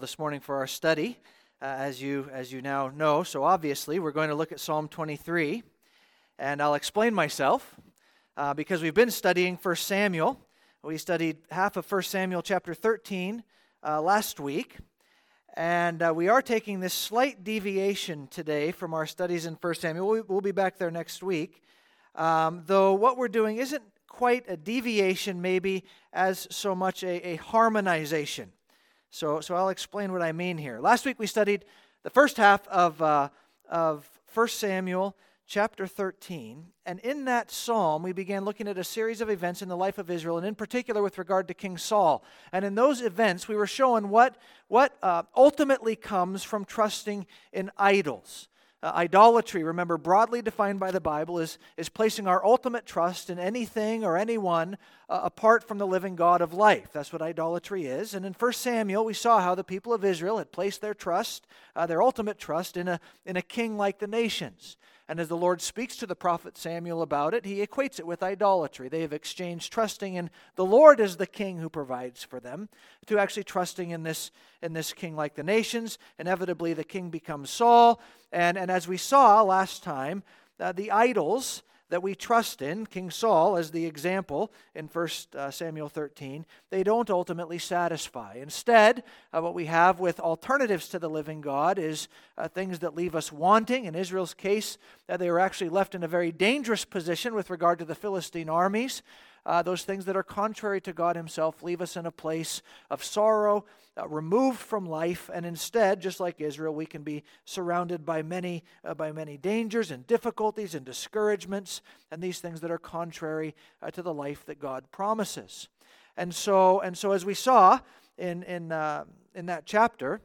This morning for our study, uh, as you as you now know. So obviously, we're going to look at Psalm 23, and I'll explain myself uh, because we've been studying 1 Samuel. We studied half of 1 Samuel chapter 13 uh, last week, and uh, we are taking this slight deviation today from our studies in 1 Samuel. We'll, we'll be back there next week, um, though what we're doing isn't quite a deviation, maybe as so much a, a harmonization. So, so I'll explain what I mean here. Last week we studied the first half of, uh, of 1 Samuel chapter 13. And in that psalm, we began looking at a series of events in the life of Israel, and in particular with regard to King Saul. And in those events, we were showing what, what uh, ultimately comes from trusting in idols. Uh, idolatry, remember, broadly defined by the Bible, is, is placing our ultimate trust in anything or anyone apart from the living God of life. That's what idolatry is. And in 1 Samuel, we saw how the people of Israel had placed their trust, uh, their ultimate trust, in a, in a king like the nations. And as the Lord speaks to the prophet Samuel about it, he equates it with idolatry. They have exchanged trusting in the Lord as the king who provides for them to actually trusting in this, in this king like the nations. Inevitably, the king becomes Saul. And, and as we saw last time, uh, the idols that we trust in, King Saul as the example in 1 uh, Samuel 13, they don't ultimately satisfy. Instead, uh, what we have with alternatives to the living God is uh, things that leave us wanting. In Israel's case, uh, they were actually left in a very dangerous position with regard to the Philistine armies uh, those things that are contrary to God Himself leave us in a place of sorrow, uh, removed from life, and instead, just like Israel, we can be surrounded by many, uh, by many dangers and difficulties and discouragements, and these things that are contrary uh, to the life that God promises. And so, and so, as we saw in in uh, in that chapter.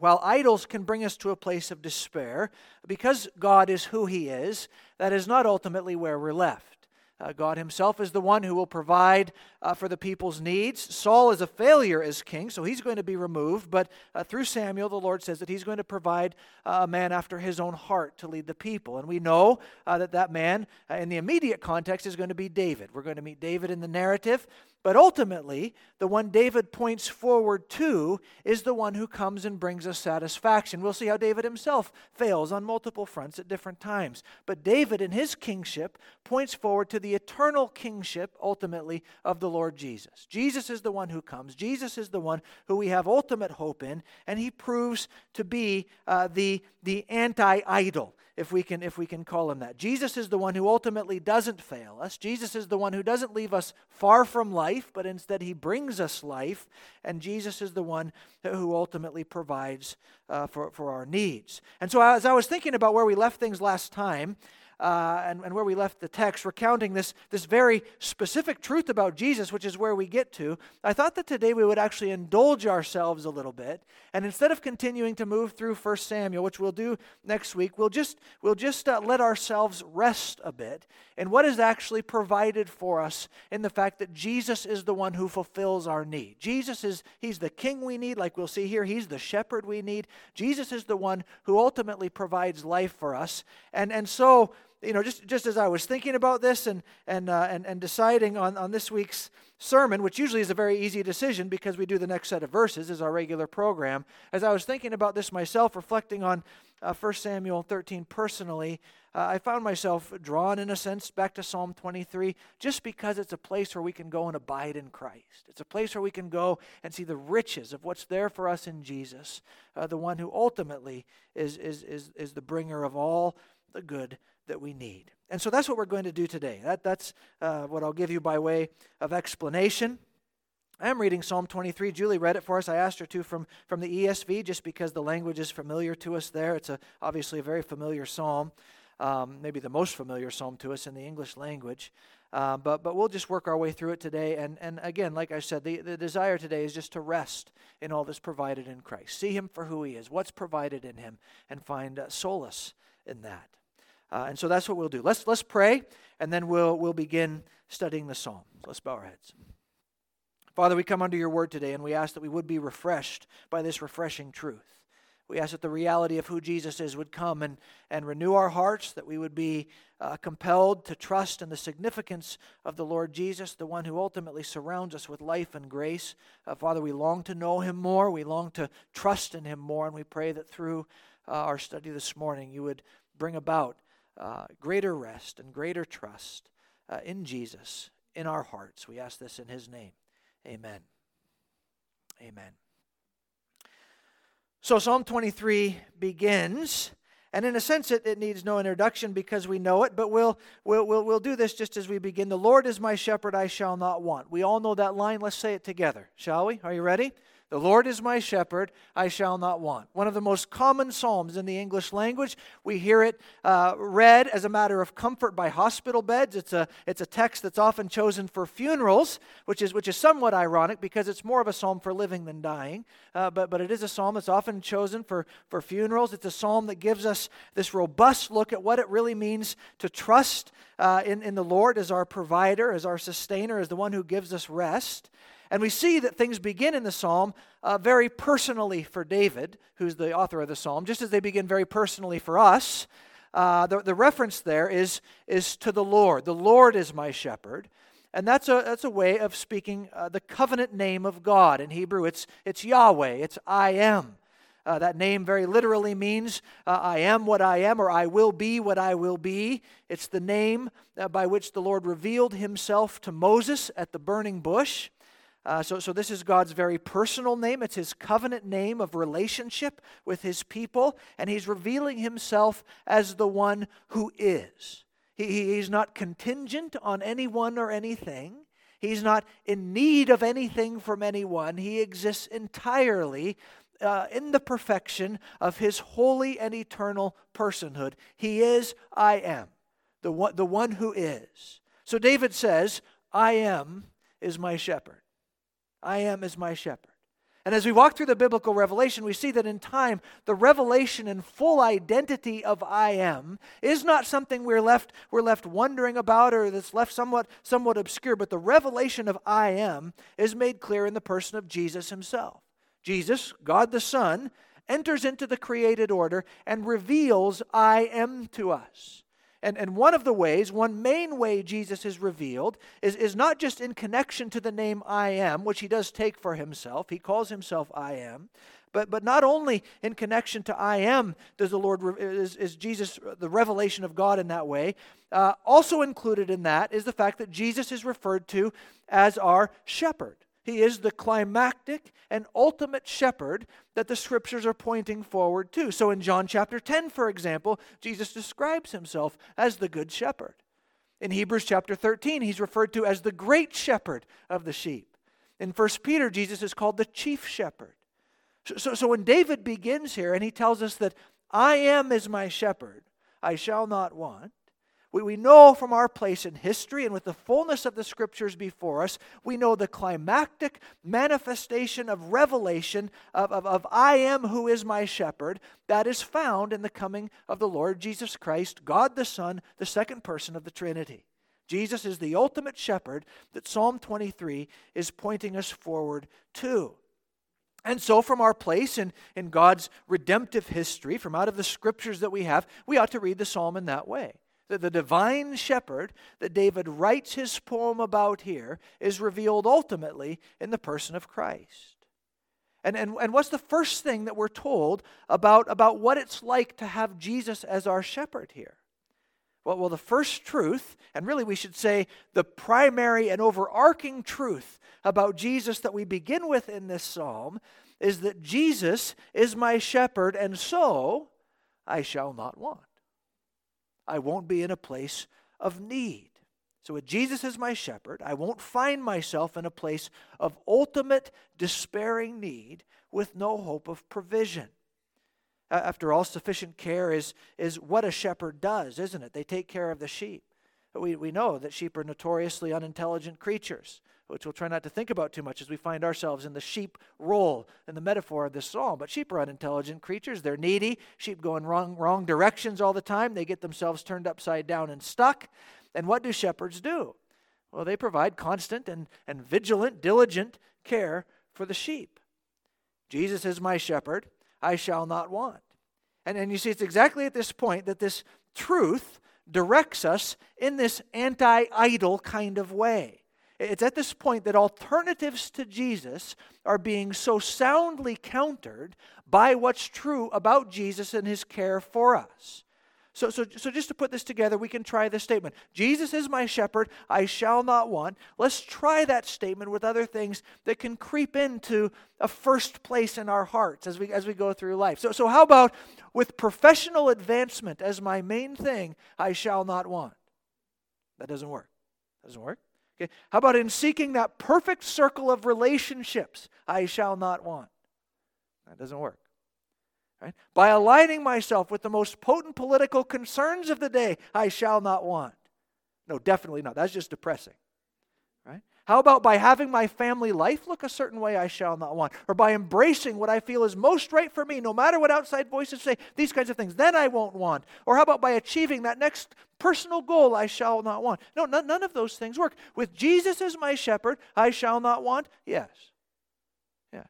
While idols can bring us to a place of despair, because God is who He is, that is not ultimately where we're left. Uh, God Himself is the one who will provide uh, for the people's needs. Saul is a failure as king, so he's going to be removed. But uh, through Samuel, the Lord says that He's going to provide uh, a man after His own heart to lead the people. And we know uh, that that man, uh, in the immediate context, is going to be David. We're going to meet David in the narrative. But ultimately, the one David points forward to is the one who comes and brings us satisfaction. We'll see how David himself fails on multiple fronts at different times. But David, in his kingship, points forward to the eternal kingship, ultimately, of the Lord Jesus. Jesus is the one who comes, Jesus is the one who we have ultimate hope in, and he proves to be uh, the, the anti idol if we can if we can call him that. Jesus is the one who ultimately doesn't fail us. Jesus is the one who doesn't leave us far from life, but instead he brings us life, and Jesus is the one who ultimately provides uh, for for our needs. And so as I was thinking about where we left things last time, uh, and, and where we left the text, recounting this, this very specific truth about Jesus, which is where we get to, I thought that today we would actually indulge ourselves a little bit. And instead of continuing to move through 1 Samuel, which we'll do next week, we'll just, we'll just uh, let ourselves rest a bit in what is actually provided for us in the fact that Jesus is the one who fulfills our need. Jesus is, he's the king we need, like we'll see here. He's the shepherd we need. Jesus is the one who ultimately provides life for us. And, and so, you know, just, just as I was thinking about this and, and, uh, and, and deciding on, on this week's sermon, which usually is a very easy decision because we do the next set of verses as our regular program, as I was thinking about this myself, reflecting on uh, 1 Samuel 13 personally, uh, I found myself drawn, in a sense, back to Psalm 23 just because it's a place where we can go and abide in Christ. It's a place where we can go and see the riches of what's there for us in Jesus, uh, the one who ultimately is, is, is, is the bringer of all the good that we need. And so that's what we're going to do today. That, that's uh, what I'll give you by way of explanation. I am reading Psalm 23. Julie read it for us. I asked her to from, from the ESV just because the language is familiar to us there. It's a, obviously a very familiar psalm, um, maybe the most familiar psalm to us in the English language. Uh, but, but we'll just work our way through it today. And, and again, like I said, the, the desire today is just to rest in all that's provided in Christ. See Him for who He is, what's provided in Him, and find uh, solace in that. Uh, and so that's what we'll do. Let's, let's pray, and then we'll, we'll begin studying the psalm. let's bow our heads. Father, we come under your word today, and we ask that we would be refreshed by this refreshing truth. We ask that the reality of who Jesus is would come and, and renew our hearts, that we would be uh, compelled to trust in the significance of the Lord Jesus, the one who ultimately surrounds us with life and grace. Uh, Father, we long to know him more. We long to trust in him more. And we pray that through uh, our study this morning, you would bring about uh, greater rest and greater trust uh, in Jesus in our hearts. We ask this in his name. Amen. Amen. So Psalm 23 begins, and in a sense, it, it needs no introduction because we know it, but we'll, we'll, we'll, we'll do this just as we begin. The Lord is my shepherd, I shall not want. We all know that line. Let's say it together, shall we? Are you ready? The Lord is my shepherd, I shall not want. One of the most common psalms in the English language. We hear it uh, read as a matter of comfort by hospital beds. It's a, it's a text that's often chosen for funerals, which is, which is somewhat ironic because it's more of a psalm for living than dying. Uh, but, but it is a psalm that's often chosen for, for funerals. It's a psalm that gives us this robust look at what it really means to trust uh, in, in the Lord as our provider, as our sustainer, as the one who gives us rest. And we see that things begin in the psalm uh, very personally for David, who's the author of the psalm, just as they begin very personally for us. Uh, the, the reference there is, is to the Lord. The Lord is my shepherd. And that's a, that's a way of speaking uh, the covenant name of God. In Hebrew, it's, it's Yahweh, it's I am. Uh, that name very literally means uh, I am what I am, or I will be what I will be. It's the name uh, by which the Lord revealed himself to Moses at the burning bush. Uh, so, so this is God's very personal name. It's his covenant name of relationship with his people, and he's revealing himself as the one who is. He, he's not contingent on anyone or anything. He's not in need of anything from anyone. He exists entirely uh, in the perfection of his holy and eternal personhood. He is, I am, the one, the one who is. So David says, I am is my shepherd. I am as my shepherd. And as we walk through the biblical revelation, we see that in time, the revelation and full identity of I am is not something we're left, we're left wondering about or that's left somewhat, somewhat obscure, but the revelation of I am is made clear in the person of Jesus himself. Jesus, God the Son, enters into the created order and reveals I am to us. And, and one of the ways, one main way Jesus is revealed, is, is not just in connection to the name I am, which he does take for himself. He calls himself I am. But, but not only in connection to I am does the Lord, is, is Jesus the revelation of God in that way. Uh, also included in that is the fact that Jesus is referred to as our shepherd. He is the climactic and ultimate shepherd that the scriptures are pointing forward to. So in John chapter 10, for example, Jesus describes himself as the good shepherd. In Hebrews chapter 13, he's referred to as the great shepherd of the sheep. In 1 Peter, Jesus is called the chief shepherd. So, so, so when David begins here and he tells us that I am as my shepherd, I shall not want, we, we know from our place in history and with the fullness of the scriptures before us, we know the climactic manifestation of revelation of, of, of I am who is my shepherd that is found in the coming of the Lord Jesus Christ, God the Son, the second person of the Trinity. Jesus is the ultimate shepherd that Psalm 23 is pointing us forward to. And so, from our place in, in God's redemptive history, from out of the scriptures that we have, we ought to read the psalm in that way that the divine shepherd that David writes his poem about here is revealed ultimately in the person of Christ. And, and, and what's the first thing that we're told about, about what it's like to have Jesus as our shepherd here? Well, well, the first truth, and really we should say the primary and overarching truth about Jesus that we begin with in this psalm, is that Jesus is my shepherd, and so I shall not want. I won't be in a place of need. So, with Jesus as my shepherd, I won't find myself in a place of ultimate despairing need with no hope of provision. After all, sufficient care is, is what a shepherd does, isn't it? They take care of the sheep. We, we know that sheep are notoriously unintelligent creatures which we'll try not to think about too much as we find ourselves in the sheep role in the metaphor of this psalm. But sheep are unintelligent creatures. They're needy. Sheep go in wrong, wrong directions all the time. They get themselves turned upside down and stuck. And what do shepherds do? Well, they provide constant and, and vigilant, diligent care for the sheep. Jesus is my shepherd. I shall not want. And, and you see, it's exactly at this point that this truth directs us in this anti idol kind of way. It's at this point that alternatives to Jesus are being so soundly countered by what's true about Jesus and his care for us. So, so, so just to put this together, we can try this statement Jesus is my shepherd, I shall not want. Let's try that statement with other things that can creep into a first place in our hearts as we, as we go through life. So, so, how about with professional advancement as my main thing, I shall not want? That doesn't work. Doesn't work. Okay. How about in seeking that perfect circle of relationships, I shall not want? That doesn't work. Right? By aligning myself with the most potent political concerns of the day, I shall not want. No, definitely not. That's just depressing. How about by having my family life look a certain way, I shall not want? Or by embracing what I feel is most right for me, no matter what outside voices say, these kinds of things, then I won't want. Or how about by achieving that next personal goal, I shall not want? No, none, none of those things work. With Jesus as my shepherd, I shall not want? Yes. Yes.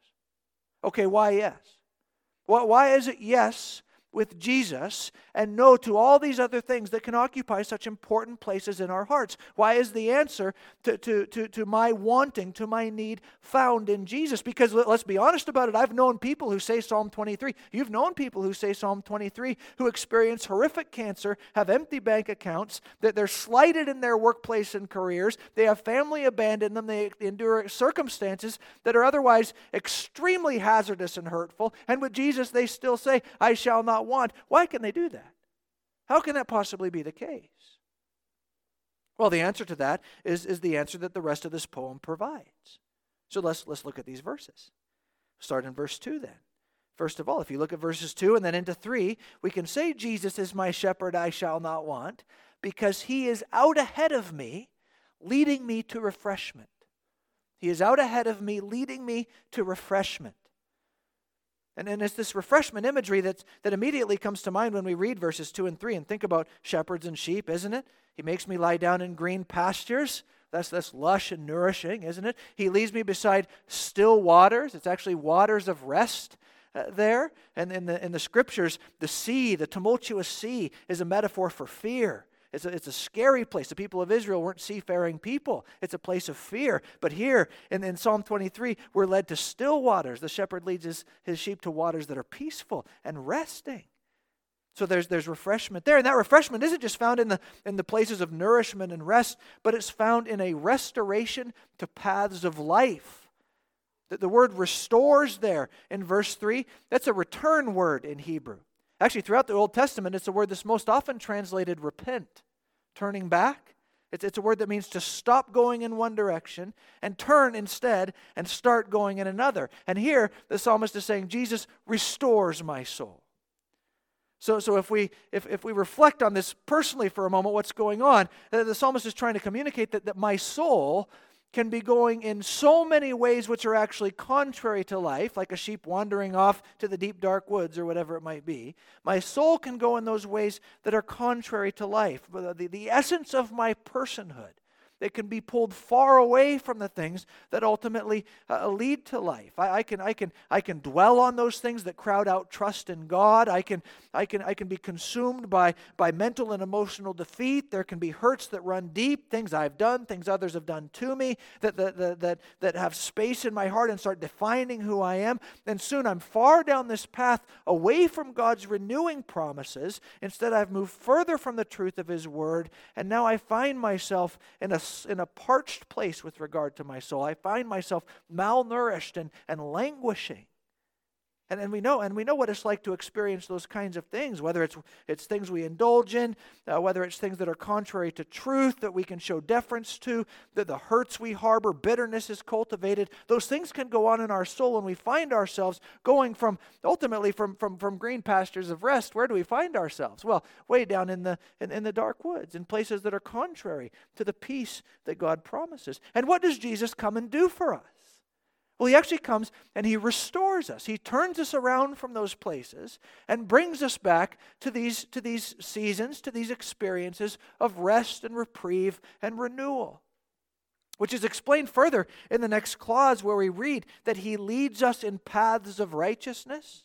Okay, why yes? Why is it yes with Jesus and no to all these other things that can occupy such important places in our hearts? Why is the answer to, to, to, to my wanting, to my need, found in Jesus? Because let's be honest about it, I've known people who say Psalm 23. You've known people who say Psalm 23 who experience horrific cancer, have empty bank accounts, that they're slighted in their workplace and careers, they have family abandon them, they endure circumstances that are otherwise extremely hazardous and hurtful. And with Jesus, they still say, I shall not not want. Why can they do that? How can that possibly be the case? Well, the answer to that is, is the answer that the rest of this poem provides. So let's, let's look at these verses. Start in verse 2 then. First of all, if you look at verses 2 and then into 3, we can say, Jesus is my shepherd, I shall not want, because he is out ahead of me, leading me to refreshment. He is out ahead of me, leading me to refreshment. And, and it's this refreshment imagery that, that immediately comes to mind when we read verses 2 and 3 and think about shepherds and sheep, isn't it? He makes me lie down in green pastures. That's, that's lush and nourishing, isn't it? He leads me beside still waters. It's actually waters of rest uh, there. And in the, in the scriptures, the sea, the tumultuous sea, is a metaphor for fear. It's a, it's a scary place. The people of Israel weren't seafaring people, it's a place of fear. But here in, in Psalm 23, we're led to still waters. The shepherd leads his, his sheep to waters that are peaceful and resting. So there's, there's refreshment there. And that refreshment isn't just found in the, in the places of nourishment and rest, but it's found in a restoration to paths of life. The, the word restores there in verse 3, that's a return word in Hebrew. Actually, throughout the Old Testament, it's a word that's most often translated repent, turning back. It's, it's a word that means to stop going in one direction and turn instead and start going in another. And here, the psalmist is saying, Jesus restores my soul. So, so if, we, if, if we reflect on this personally for a moment, what's going on, the psalmist is trying to communicate that, that my soul can be going in so many ways which are actually contrary to life, like a sheep wandering off to the deep dark woods or whatever it might be. My soul can go in those ways that are contrary to life. The, the essence of my personhood they can be pulled far away from the things that ultimately uh, lead to life. I, I, can, I, can, I can dwell on those things that crowd out trust in God. I can, I can, I can be consumed by, by mental and emotional defeat. There can be hurts that run deep, things I've done, things others have done to me that, that, that, that, that have space in my heart and start defining who I am. And soon I'm far down this path away from God's renewing promises. Instead, I've moved further from the truth of His Word. And now I find myself in a in a parched place with regard to my soul. I find myself malnourished and, and languishing. And, and we know and we know what it's like to experience those kinds of things, whether it's it's things we indulge in, uh, whether it's things that are contrary to truth that we can show deference to, that the hurts we harbor, bitterness is cultivated. Those things can go on in our soul, and we find ourselves going from ultimately from from, from green pastures of rest. Where do we find ourselves? Well, way down in the in, in the dark woods, in places that are contrary to the peace that God promises. And what does Jesus come and do for us? Well, he actually comes and he restores us. He turns us around from those places and brings us back to these, to these seasons, to these experiences of rest and reprieve and renewal. Which is explained further in the next clause where we read that he leads us in paths of righteousness.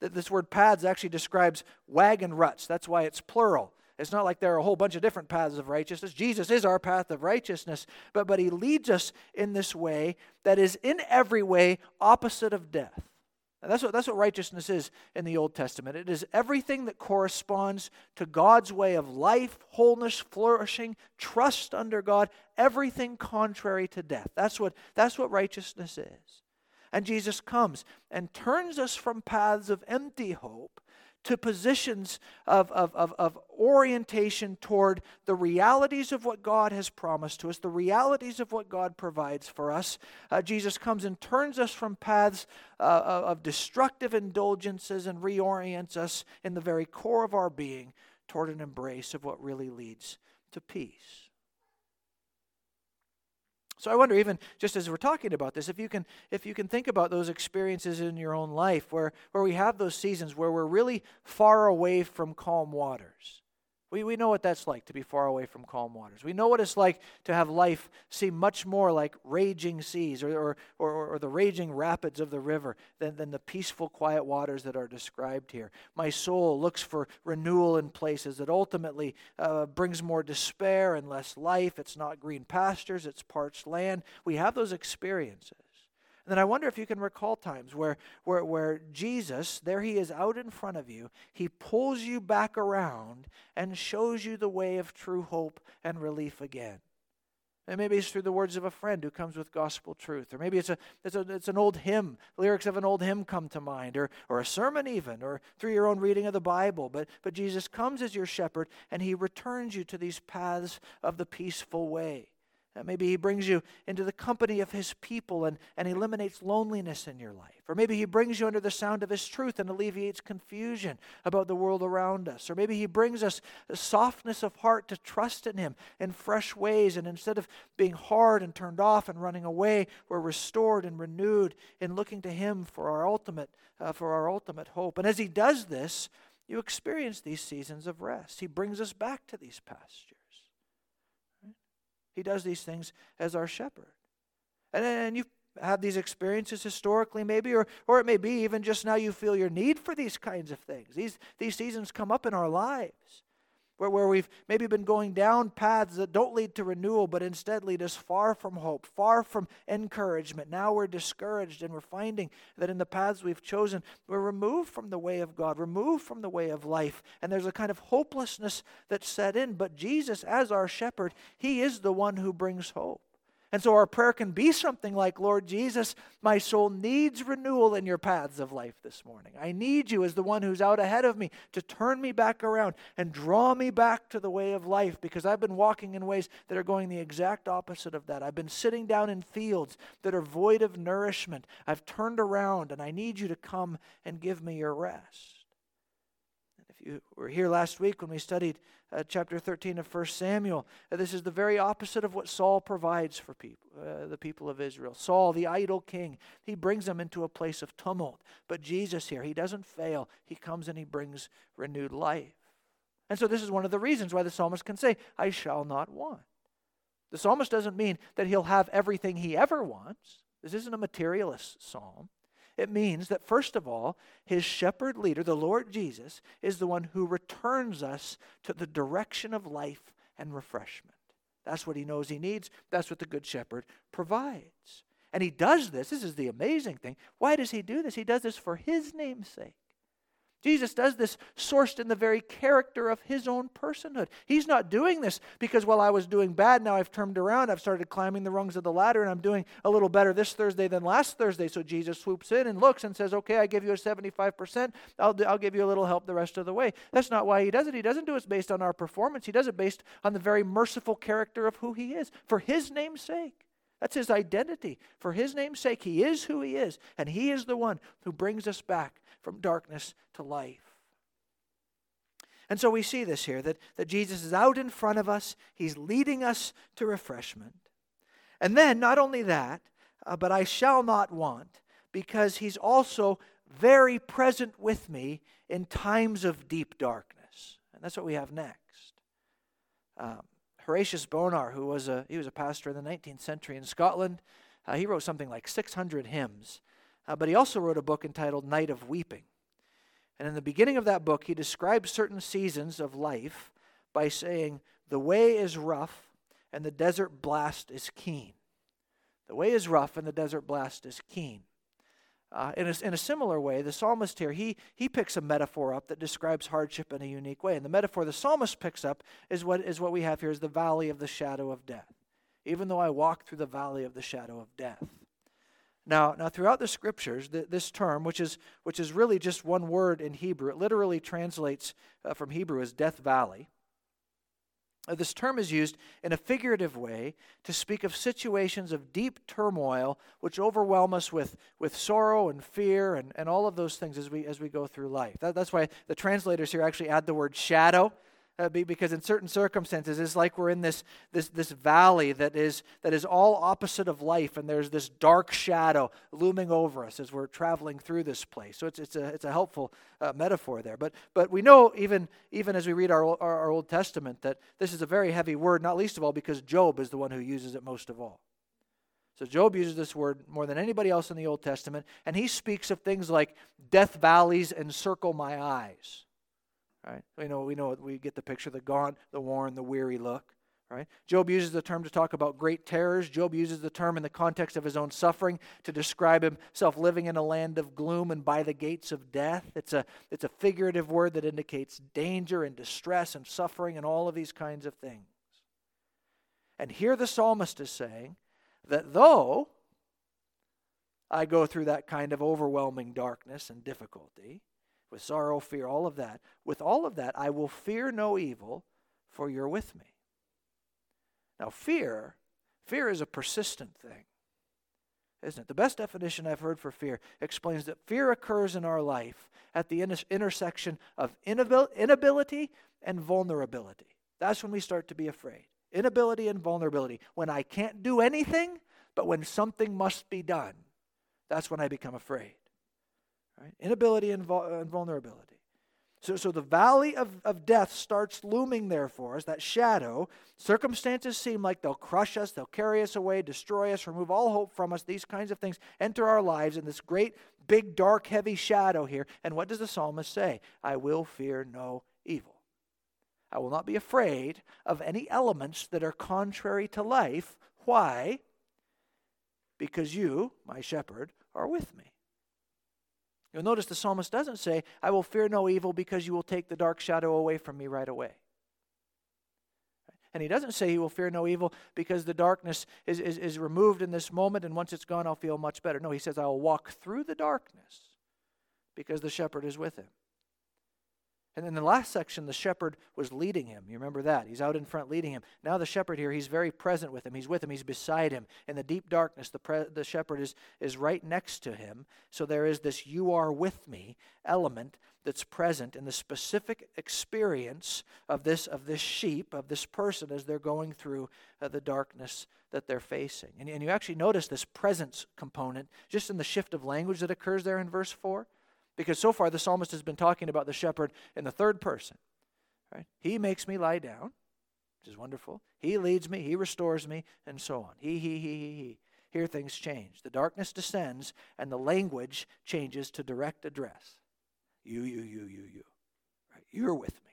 That this word paths actually describes wagon ruts. That's why it's plural. It's not like there are a whole bunch of different paths of righteousness. Jesus is our path of righteousness, but, but he leads us in this way that is in every way opposite of death. And that's what, that's what righteousness is in the Old Testament. It is everything that corresponds to God's way of life, wholeness, flourishing, trust under God, everything contrary to death. That's what, that's what righteousness is. And Jesus comes and turns us from paths of empty hope to positions of, of, of, of, orientation toward the realities of what God has promised to us, the realities of what God provides for us. Uh, Jesus comes and turns us from paths uh, of destructive indulgences and reorients us in the very core of our being toward an embrace of what really leads to peace. So I wonder, even just as we're talking about this, if you can, if you can think about those experiences in your own life where, where we have those seasons where we're really far away from calm waters. We, we know what that's like to be far away from calm waters. We know what it's like to have life seem much more like raging seas or, or, or, or, the raging rapids of the river than, than the peaceful, quiet waters that are described here. My soul looks for renewal in places that ultimately uh, brings more despair and less life. It's not green pastures, it's parched land. We have those experiences. And then I wonder if you can recall times where, where, where Jesus, there he is out in front of you, he pulls you back around and shows you the way of true hope and relief again. And maybe it's through the words of a friend who comes with gospel truth. Or maybe it's, a, it's, a, it's an old hymn, lyrics of an old hymn come to mind, or, or a sermon even, or through your own reading of the Bible. But, but Jesus comes as your shepherd, and he returns you to these paths of the peaceful way. Maybe he brings you into the company of his people and, and eliminates loneliness in your life. Or maybe he brings you under the sound of his truth and alleviates confusion about the world around us. Or maybe he brings us a softness of heart to trust in him in fresh ways. And instead of being hard and turned off and running away, we're restored and renewed in looking to him for our ultimate, uh, for our ultimate hope. And as he does this, you experience these seasons of rest. He brings us back to these pastures. He does these things as our shepherd. And, and you've had these experiences historically, maybe, or, or it may be even just now you feel your need for these kinds of things. These, these seasons come up in our lives where, where we've maybe been going down paths that don't lead to renewal, but instead lead us far from hope, far from encouragement. Now we're discouraged and we're finding that in the paths we've chosen, we're removed from the way of God, removed from the way of life. And there's a kind of hopelessness that's set in. But Jesus, as our shepherd, He is the one who brings hope. And so our prayer can be something like, Lord Jesus, my soul needs renewal in your paths of life this morning. I need you as the one who's out ahead of me to turn me back around and draw me back to the way of life because I've been walking in ways that are going the exact opposite of that. I've been sitting down in fields that are void of nourishment. I've turned around and I need you to come and give me your rest you were here last week when we studied uh, chapter 13 of 1 Samuel, uh, this is the very opposite of what Saul provides for people, uh, the people of Israel. Saul, the idol king, he brings them into a place of tumult. But Jesus here, he doesn't fail. He comes and he brings renewed life. And so this is one of the reasons why the psalmist can say, I shall not want. The psalmist doesn't mean that he'll have everything he ever wants. This isn't a materialist psalm. It means that, first of all, his shepherd leader, the Lord Jesus, is the one who returns us to the direction of life and refreshment. That's what he knows he needs. That's what the Good Shepherd provides. And he does this. This is the amazing thing. Why does he do this? He does this for his name's sake. Jesus does this sourced in the very character of his own personhood. He's not doing this because, while I was doing bad, now I've turned around, I've started climbing the rungs of the ladder, and I'm doing a little better this Thursday than last Thursday. So Jesus swoops in and looks and says, Okay, I give you a 75%, I'll, I'll give you a little help the rest of the way. That's not why he does it. He doesn't do it based on our performance, he does it based on the very merciful character of who he is, for his name's sake. That's his identity. For his name's sake, he is who he is, and he is the one who brings us back from darkness to life. And so we see this here that, that Jesus is out in front of us, he's leading us to refreshment. And then, not only that, uh, but I shall not want, because he's also very present with me in times of deep darkness. And that's what we have next. Um, Horatius Bonar, who was a, he was a pastor in the 19th century in Scotland, uh, he wrote something like 600 hymns. Uh, but he also wrote a book entitled Night of Weeping. And in the beginning of that book, he describes certain seasons of life by saying, The way is rough and the desert blast is keen. The way is rough and the desert blast is keen. Uh, in, a, in a similar way, the psalmist here, he, he picks a metaphor up that describes hardship in a unique way. And the metaphor the psalmist picks up is what, is what we have here is the valley of the shadow of death. Even though I walk through the valley of the shadow of death. Now, now throughout the scriptures, this term, which is, which is really just one word in Hebrew, it literally translates uh, from Hebrew as Death Valley. Uh, this term is used in a figurative way to speak of situations of deep turmoil which overwhelm us with, with sorrow and fear and, and all of those things as we, as we go through life. That, that's why the translators here actually add the word shadow uh, because in certain circumstances it's like we're in this, this, this valley that is, that is all opposite of life and there's this dark shadow looming over us as we're traveling through this place. So it's, it's, a, it's a helpful uh, metaphor there. But, but we know even, even as we read our, our, our old testament that this is a very heavy word not least of all because Job is the one who uses it most of all. So Job uses this word more than anybody else in the Old Testament, and he speaks of things like death valleys encircle my eyes. Right? We know we know we get the picture the gaunt, the worn, the weary look. Right? Job uses the term to talk about great terrors. Job uses the term in the context of his own suffering to describe himself living in a land of gloom and by the gates of death. It's a, it's a figurative word that indicates danger and distress and suffering and all of these kinds of things. And here the psalmist is saying that though I go through that kind of overwhelming darkness and difficulty, with sorrow, fear, all of that. With all of that, I will fear no evil, for you're with me. Now, fear, fear is a persistent thing, isn't it? The best definition I've heard for fear explains that fear occurs in our life at the intersection of inability and vulnerability. That's when we start to be afraid. Inability and vulnerability. When I can't do anything, but when something must be done, that's when I become afraid. Right? Inability and, uh, and vulnerability. So, so the valley of, of death starts looming there for us, that shadow. Circumstances seem like they'll crush us, they'll carry us away, destroy us, remove all hope from us. These kinds of things enter our lives in this great, big, dark, heavy shadow here. And what does the psalmist say? I will fear no evil. I will not be afraid of any elements that are contrary to life. Why? Because you, my shepherd, are with me. You'll notice the psalmist doesn't say, I will fear no evil because you will take the dark shadow away from me right away. And he doesn't say he will fear no evil because the darkness is, is, is removed in this moment and once it's gone, I'll feel much better. No, he says, I will walk through the darkness because the shepherd is with him. And in the last section, the shepherd was leading him. You remember that? He's out in front leading him. Now, the shepherd here, he's very present with him. He's with him. He's beside him. In the deep darkness, the, pre- the shepherd is, is right next to him. So there is this you are with me element that's present in the specific experience of this, of this sheep, of this person as they're going through uh, the darkness that they're facing. And, and you actually notice this presence component just in the shift of language that occurs there in verse 4. Because so far the psalmist has been talking about the shepherd in the third person. Right? He makes me lie down, which is wonderful. He leads me, he restores me, and so on. He, he, he, he, he. Here things change. The darkness descends, and the language changes to direct address. You, you, you, you, you. Right? You're with me.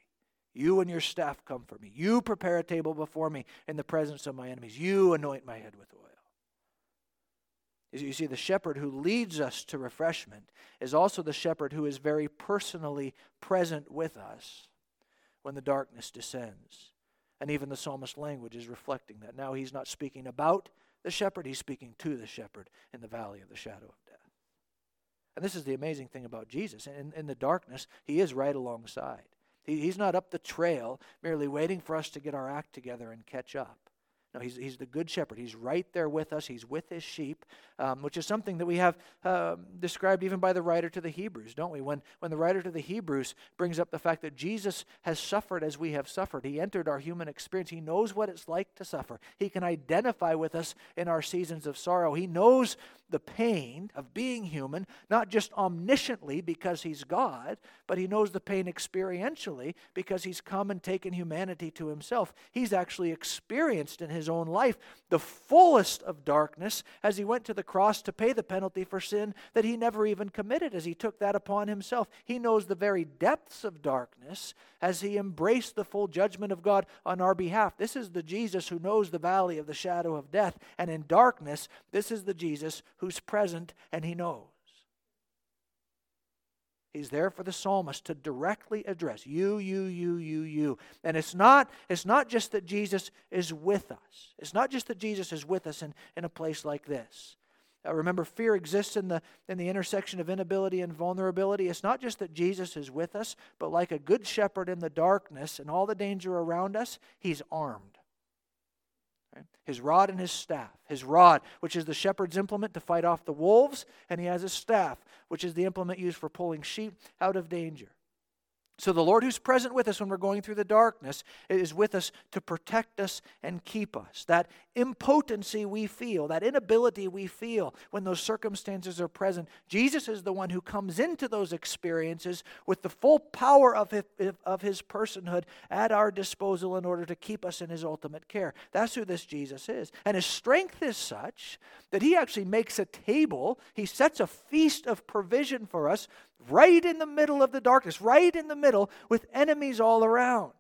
You and your staff comfort me. You prepare a table before me in the presence of my enemies. You anoint my head with oil. You see, the shepherd who leads us to refreshment is also the shepherd who is very personally present with us when the darkness descends. And even the psalmist's language is reflecting that. Now he's not speaking about the shepherd, he's speaking to the shepherd in the valley of the shadow of death. And this is the amazing thing about Jesus. In, in the darkness, he is right alongside. He, he's not up the trail merely waiting for us to get our act together and catch up. No, he's, he's the good shepherd. He's right there with us. He's with his sheep, um, which is something that we have uh, described even by the writer to the Hebrews, don't we? When, when the writer to the Hebrews brings up the fact that Jesus has suffered as we have suffered, he entered our human experience. He knows what it's like to suffer. He can identify with us in our seasons of sorrow. He knows the pain of being human, not just omnisciently because he's God, but he knows the pain experientially because he's come and taken humanity to himself. He's actually experienced in his own life the fullest of darkness as he went to the cross to pay the penalty for sin that he never even committed, as he took that upon himself. He knows the very depths of darkness as he embraced the full judgment of God on our behalf. This is the Jesus who knows the valley of the shadow of death. And in darkness, this is the Jesus who's present and he knows. He's there for the psalmist to directly address you, you, you, you, you. And it's not, it's not just that Jesus is with us. It's not just that Jesus is with us in, in a place like this. Uh, remember, fear exists in the, in the intersection of inability and vulnerability. It's not just that Jesus is with us, but like a good shepherd in the darkness and all the danger around us, he's armed. His rod and his staff. His rod, which is the shepherd's implement to fight off the wolves, and he has his staff, which is the implement used for pulling sheep out of danger. So, the Lord who's present with us when we're going through the darkness is with us to protect us and keep us. That impotency we feel, that inability we feel when those circumstances are present, Jesus is the one who comes into those experiences with the full power of his, of his personhood at our disposal in order to keep us in his ultimate care. That's who this Jesus is. And his strength is such that he actually makes a table, he sets a feast of provision for us right in the middle of the darkness, right in the middle with enemies all around.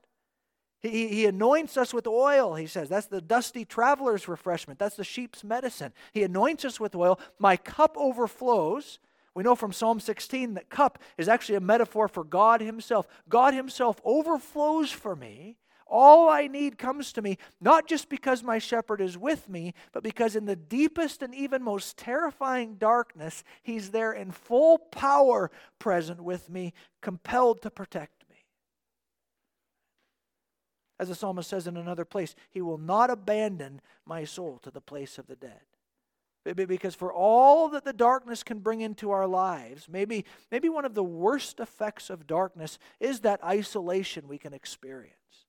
He, he anoints us with oil, he says. That's the dusty traveler's refreshment. That's the sheep's medicine. He anoints us with oil. My cup overflows. We know from Psalm 16 that cup is actually a metaphor for God Himself. God Himself overflows for me all I need comes to me, not just because my shepherd is with me, but because in the deepest and even most terrifying darkness, he's there in full power present with me, compelled to protect me. As the psalmist says in another place, he will not abandon my soul to the place of the dead. Maybe because for all that the darkness can bring into our lives, maybe, maybe one of the worst effects of darkness is that isolation we can experience.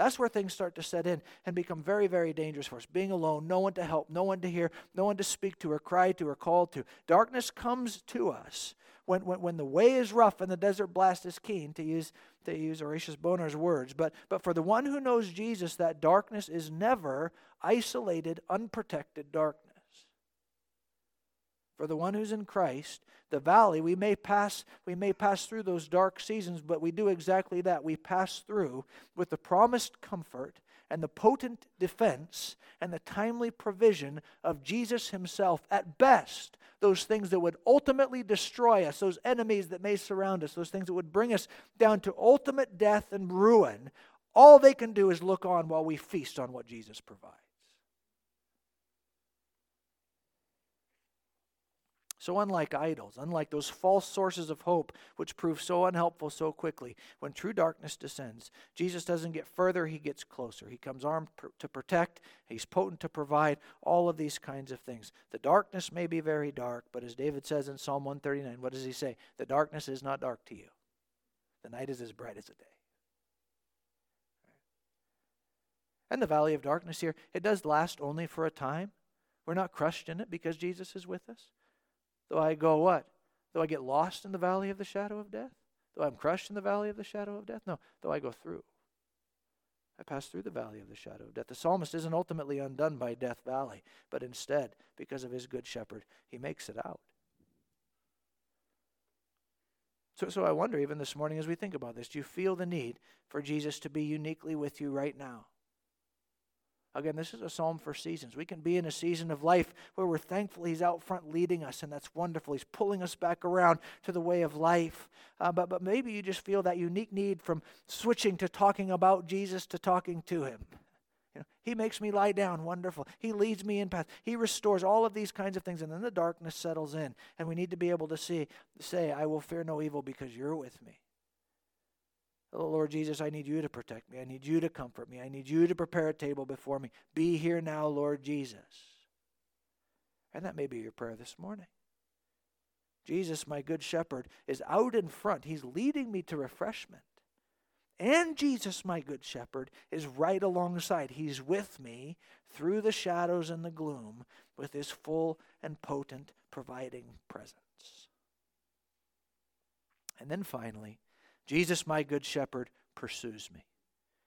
That's where things start to set in and become very, very dangerous for us. Being alone, no one to help, no one to hear, no one to speak to or cry to or call to. Darkness comes to us when, when, when the way is rough and the desert blast is keen, to use, to use Horatius Bonar's words. But, but for the one who knows Jesus, that darkness is never isolated, unprotected darkness. For the one who's in Christ, the valley, we may pass we may pass through those dark seasons, but we do exactly that. We pass through with the promised comfort and the potent defense and the timely provision of Jesus himself. At best, those things that would ultimately destroy us, those enemies that may surround us, those things that would bring us down to ultimate death and ruin, all they can do is look on while we feast on what Jesus provides. So, unlike idols, unlike those false sources of hope which prove so unhelpful so quickly, when true darkness descends, Jesus doesn't get further, he gets closer. He comes armed to protect, he's potent to provide, all of these kinds of things. The darkness may be very dark, but as David says in Psalm 139, what does he say? The darkness is not dark to you, the night is as bright as the day. And the valley of darkness here, it does last only for a time. We're not crushed in it because Jesus is with us. Though I go what? Though I get lost in the valley of the shadow of death? Though I'm crushed in the valley of the shadow of death? No, though I go through. I pass through the valley of the shadow of death. The psalmist isn't ultimately undone by Death Valley, but instead, because of his good shepherd, he makes it out. So, so I wonder, even this morning as we think about this, do you feel the need for Jesus to be uniquely with you right now? Again, this is a psalm for seasons. We can be in a season of life where we're thankful He's out front leading us, and that's wonderful. He's pulling us back around to the way of life. Uh, but, but maybe you just feel that unique need from switching to talking about Jesus to talking to Him. You know, he makes me lie down, wonderful. He leads me in path. He restores all of these kinds of things, and then the darkness settles in, and we need to be able to see, say, "I will fear no evil because you're with me." Oh, Lord Jesus, I need you to protect me. I need you to comfort me. I need you to prepare a table before me. Be here now, Lord Jesus. And that may be your prayer this morning. Jesus, my good shepherd, is out in front. He's leading me to refreshment. and Jesus, my good shepherd, is right alongside. He's with me through the shadows and the gloom with his full and potent providing presence. And then finally, Jesus, my good shepherd, pursues me.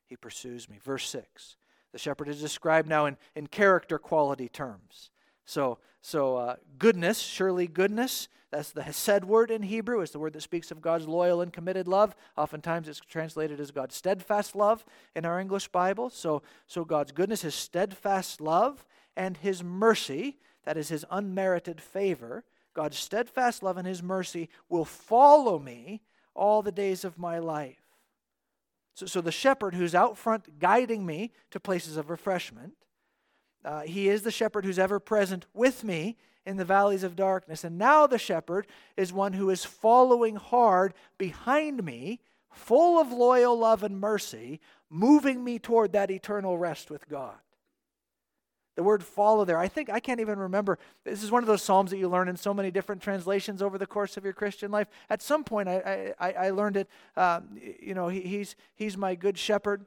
He pursues me. Verse 6. The shepherd is described now in, in character quality terms. So, so uh, goodness, surely goodness, that's the hesed word in Hebrew. It's the word that speaks of God's loyal and committed love. Oftentimes it's translated as God's steadfast love in our English Bible. So, so God's goodness, his steadfast love, and his mercy, that is his unmerited favor, God's steadfast love and his mercy will follow me all the days of my life. So, so the shepherd who's out front guiding me to places of refreshment, uh, he is the shepherd who's ever present with me in the valleys of darkness. And now the shepherd is one who is following hard behind me, full of loyal love and mercy, moving me toward that eternal rest with God. The word follow there, I think, I can't even remember. This is one of those Psalms that you learn in so many different translations over the course of your Christian life. At some point, I, I, I learned it. Um, you know, he, he's, he's my good shepherd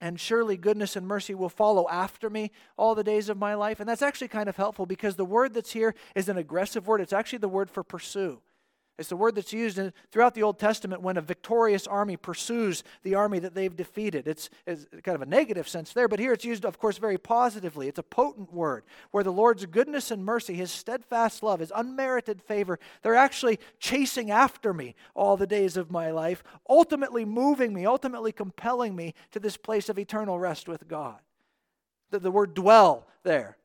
and surely goodness and mercy will follow after me all the days of my life. And that's actually kind of helpful because the word that's here is an aggressive word. It's actually the word for pursue. It's the word that's used in, throughout the Old Testament when a victorious army pursues the army that they've defeated. It's, it's, kind of a negative sense there, but here it's used, of course, very positively. It's a potent word where the Lord's goodness and mercy, his steadfast love, his unmerited favor, they're actually chasing after me all the days of my life, ultimately moving me, ultimately compelling me to this place of eternal rest with God. The, the word dwell there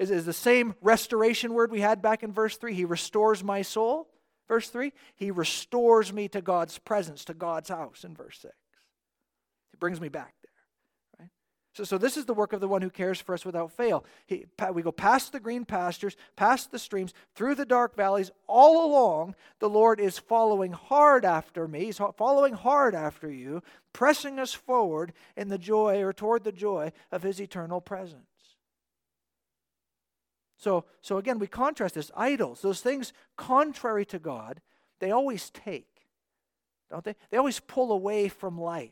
is, is the same restoration word we had back in verse 3. He restores my soul. Verse 3, he restores me to God's presence, to God's house in verse 6. He brings me back there. Right? So, so this is the work of the one who cares for us without fail. He, we go past the green pastures, past the streams, through the dark valleys, all along. The Lord is following hard after me. He's following hard after you, pressing us forward in the joy or toward the joy of his eternal presence. So, so again, we contrast this. Idols, those things contrary to God, they always take, don't they? They always pull away from life.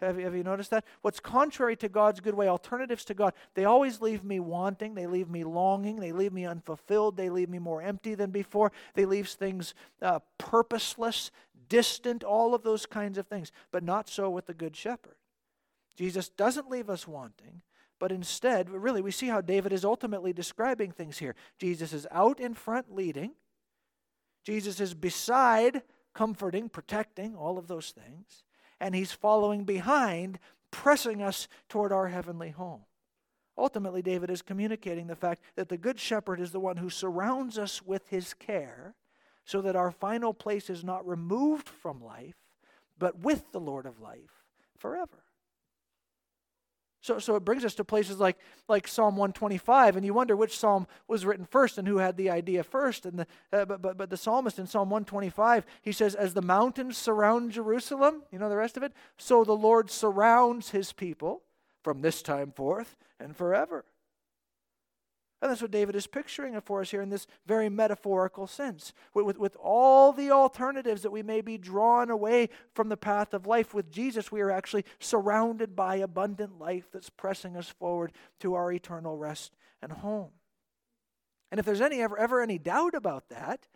Have you, have you noticed that? What's contrary to God's good way, alternatives to God, they always leave me wanting. They leave me longing. They leave me unfulfilled. They leave me more empty than before. They leave things uh, purposeless, distant, all of those kinds of things. But not so with the Good Shepherd. Jesus doesn't leave us wanting. But instead, really, we see how David is ultimately describing things here. Jesus is out in front leading, Jesus is beside comforting, protecting, all of those things, and he's following behind, pressing us toward our heavenly home. Ultimately, David is communicating the fact that the Good Shepherd is the one who surrounds us with his care so that our final place is not removed from life, but with the Lord of life forever. So, so it brings us to places like, like Psalm 125, and you wonder which psalm was written first and who had the idea first. And the, uh, but, but, but the psalmist in Psalm 125, he says, As the mountains surround Jerusalem, you know the rest of it? So the Lord surrounds his people from this time forth and forever. And that's what David is picturing for us here in this very metaphorical sense. With, with, with, all the alternatives that we may be drawn away from the path of life, with Jesus, we are actually surrounded by abundant life that's pressing us forward to our eternal rest and home. And if there's any ever, ever any doubt about that,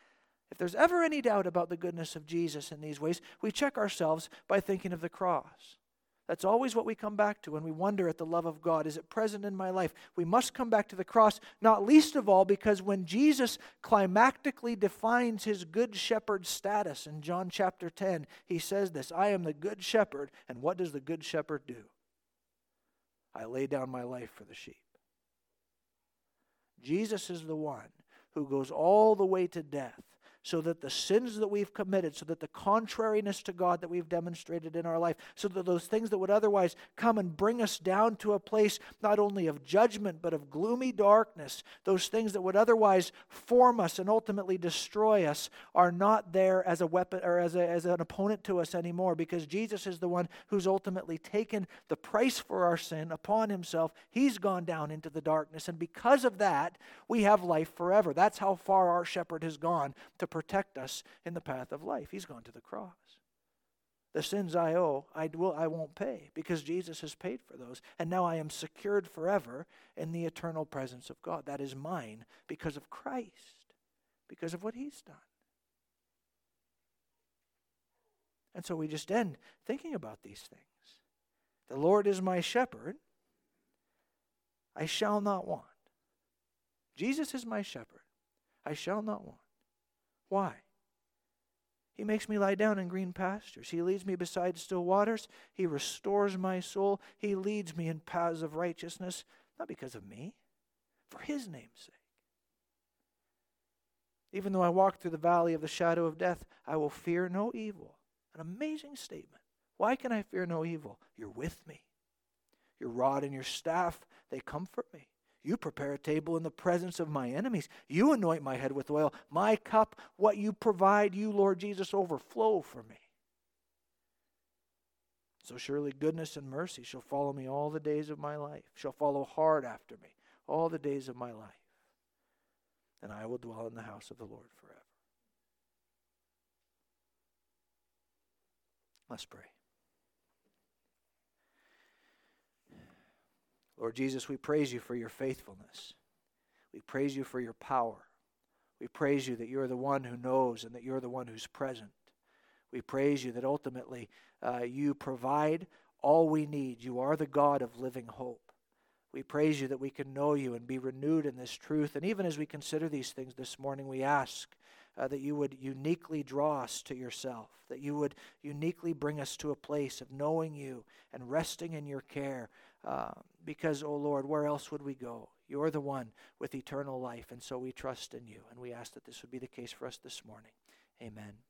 if there's ever any doubt about the goodness of Jesus in these ways, we check ourselves by thinking of the cross. That's always what we come back to when we wonder at the love of God. Is it present in my life? We must come back to the cross, not least of all because when Jesus climactically defines his good shepherd status in John chapter 10, he says this I am the good shepherd. And what does the good shepherd do? I lay down my life for the sheep. Jesus is the one who goes all the way to death so that the sins that we've committed, so that the contrariness to God that we've demonstrated in our life, so that those things that would otherwise come and bring us down to a place not only of judgment but of gloomy darkness, those things that would otherwise form us and ultimately destroy us, are not there as a weapon or as, a, as an opponent to us anymore because Jesus is the one who's ultimately taken the price for our sin upon himself. He's gone down into the darkness, and because of that, we have life forever. That's how far our shepherd has gone to protect us in the path of life. He's gone to the cross. The sins I owe, I, will, I won't pay because Jesus has paid for those. And now I am secured forever in the eternal presence of God. That is mine because of Christ, because of what He's done. And so we just end thinking about these things. The Lord is my shepherd, I shall not want. Jesus is my shepherd, I shall not want. Why? He makes me lie down in green pastures. He leads me beside still waters. He restores my soul. He leads me in paths of righteousness, not because of me, for His name's sake. Even though I walk through the valley of the shadow of death, I will fear no evil. An amazing statement. Why can I fear no evil? You're with me. Your rod and your staff, they comfort me. You prepare a table in the presence of my enemies. You anoint my head with oil. My cup, what you provide, you, Lord Jesus, overflow for me. So surely goodness and mercy shall follow me all the days of my life, shall follow hard after me all the days of my life. And I will dwell in the house of the Lord forever. Let's pray. Lord Jesus, we praise you for your faithfulness. We praise you for your power. We praise you that you're the one who knows and that you're the one who's present. We praise you that ultimately uh, you provide all we need. You are the God of living hope. We praise you that we can know you and be renewed in this truth. And even as we consider these things this morning, we ask uh, that you would uniquely draw us to yourself, that you would uniquely bring us to a place of knowing you and resting in your care. Uh, because, oh Lord, where else would we go? You're the one with eternal life, and so we trust in you. And we ask that this would be the case for us this morning. Amen.